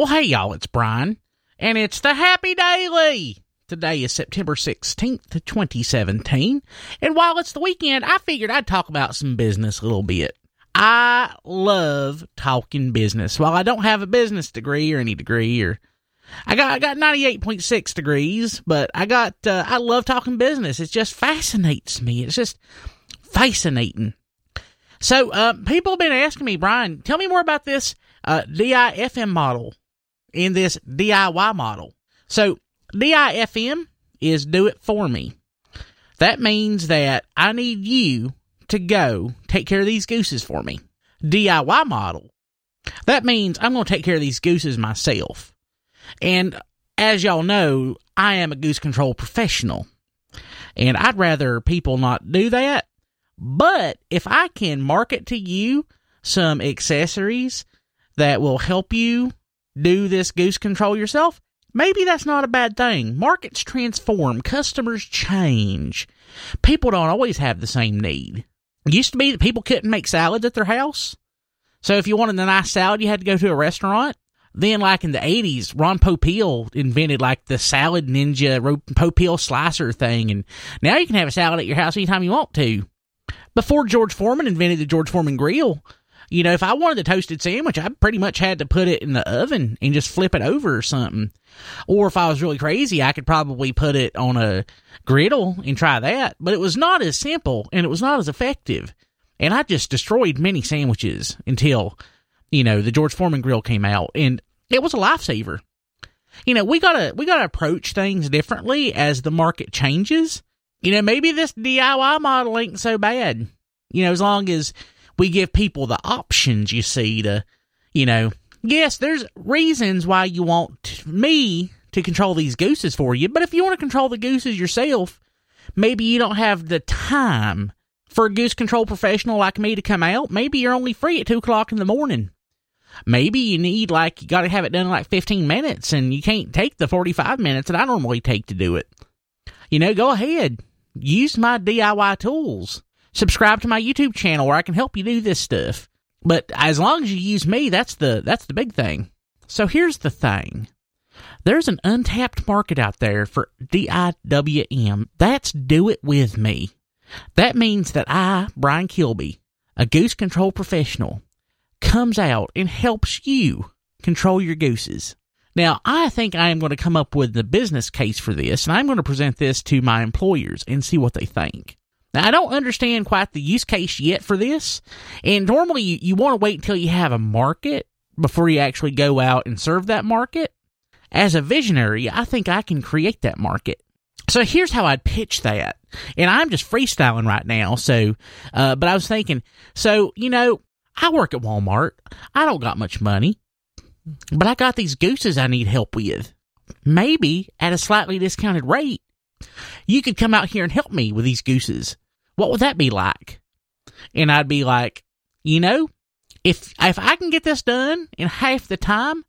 Well, hey, y'all, it's Brian, and it's the Happy Daily. Today is September 16th, 2017, and while it's the weekend, I figured I'd talk about some business a little bit. I love talking business. While I don't have a business degree or any degree, or I got I got 98.6 degrees, but I got uh, I love talking business. It just fascinates me. It's just fascinating. So, uh, people have been asking me, Brian, tell me more about this uh, DIFM model in this DIY model. So, DIFM is do it for me. That means that I need you to go take care of these gooses for me. DIY model. That means I'm going to take care of these gooses myself. And as y'all know, I am a goose control professional. And I'd rather people not do that but if I can market to you some accessories that will help you do this goose control yourself, maybe that's not a bad thing. Markets transform, customers change. People don't always have the same need. It used to be that people couldn't make salads at their house. So if you wanted a nice salad, you had to go to a restaurant. Then, like in the 80s, Ron Popeil invented like the salad ninja Popeil slicer thing. And now you can have a salad at your house anytime you want to before George Foreman invented the George Foreman grill, you know, if I wanted a toasted sandwich, I pretty much had to put it in the oven and just flip it over or something. Or if I was really crazy, I could probably put it on a griddle and try that. But it was not as simple and it was not as effective. And I just destroyed many sandwiches until, you know, the George Foreman grill came out and it was a lifesaver. You know, we gotta, we gotta approach things differently as the market changes you know, maybe this DIY model ain't so bad. You know, as long as we give people the options, you see, to, you know, yes, there's reasons why you want me to control these gooses for you, but if you want to control the gooses yourself, maybe you don't have the time for a goose control professional like me to come out. Maybe you're only free at 2 o'clock in the morning. Maybe you need, like, you got to have it done in like 15 minutes and you can't take the 45 minutes that I normally take to do it. You know, go ahead use my DIY tools. Subscribe to my YouTube channel where I can help you do this stuff. But as long as you use me, that's the that's the big thing. So here's the thing. There's an untapped market out there for DIWM. That's do it with me. That means that I, Brian Kilby, a goose control professional, comes out and helps you control your gooses. Now, I think I am going to come up with the business case for this, and I'm going to present this to my employers and see what they think. Now, I don't understand quite the use case yet for this, and normally you, you want to wait until you have a market before you actually go out and serve that market. As a visionary, I think I can create that market. So here's how I'd pitch that. And I'm just freestyling right now. So, uh, but I was thinking, so, you know, I work at Walmart. I don't got much money. But I got these gooses I need help with. Maybe at a slightly discounted rate. You could come out here and help me with these gooses. What would that be like? And I'd be like, you know, if if I can get this done in half the time,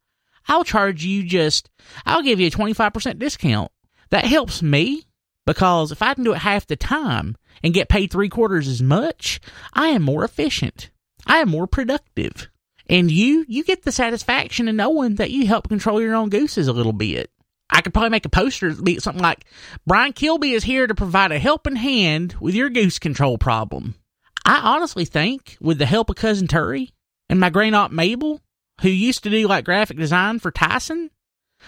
I'll charge you just I'll give you a 25% discount. That helps me because if I can do it half the time and get paid three quarters as much, I am more efficient. I am more productive. And you, you get the satisfaction in knowing that you help control your own gooses a little bit. I could probably make a poster be something like Brian Kilby is here to provide a helping hand with your goose control problem. I honestly think, with the help of cousin Terry and my great aunt Mabel, who used to do like graphic design for Tyson,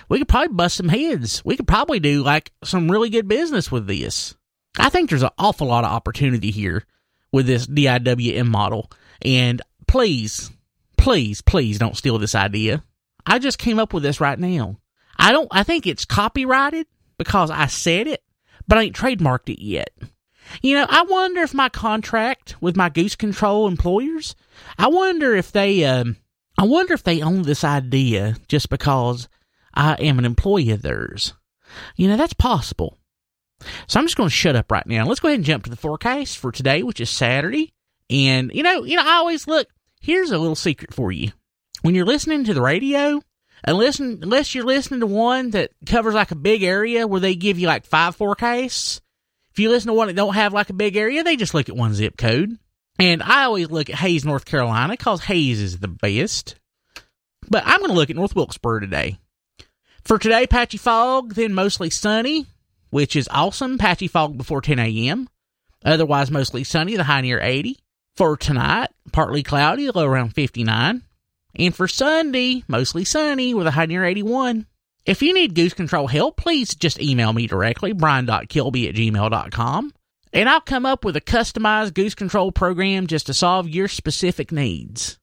we could probably bust some heads. We could probably do like some really good business with this. I think there's an awful lot of opportunity here with this DIWM model. And please, please, please don't steal this idea. I just came up with this right now. I don't, I think it's copyrighted because I said it, but I ain't trademarked it yet. You know, I wonder if my contract with my goose control employers, I wonder if they, um, I wonder if they own this idea just because I am an employee of theirs. You know, that's possible. So I'm just going to shut up right now. Let's go ahead and jump to the forecast for today, which is Saturday. And you know, you know, I always look. Here's a little secret for you. When you're listening to the radio, listen, unless you're listening to one that covers like a big area where they give you like five forecasts, if you listen to one that don't have like a big area, they just look at one zip code. And I always look at Hays, North Carolina, because Hays is the best. But I'm going to look at North Wilkesboro today. For today, patchy fog, then mostly sunny, which is awesome. Patchy fog before 10 a.m. Otherwise, mostly sunny, the high near 80. For tonight, partly cloudy, low around 59. And for Sunday, mostly sunny with a high near 81. If you need goose control help, please just email me directly, brian.kilby at gmail.com, and I'll come up with a customized goose control program just to solve your specific needs.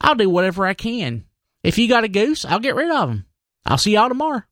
I'll do whatever I can. If you got a goose, I'll get rid of them. I'll see y'all tomorrow.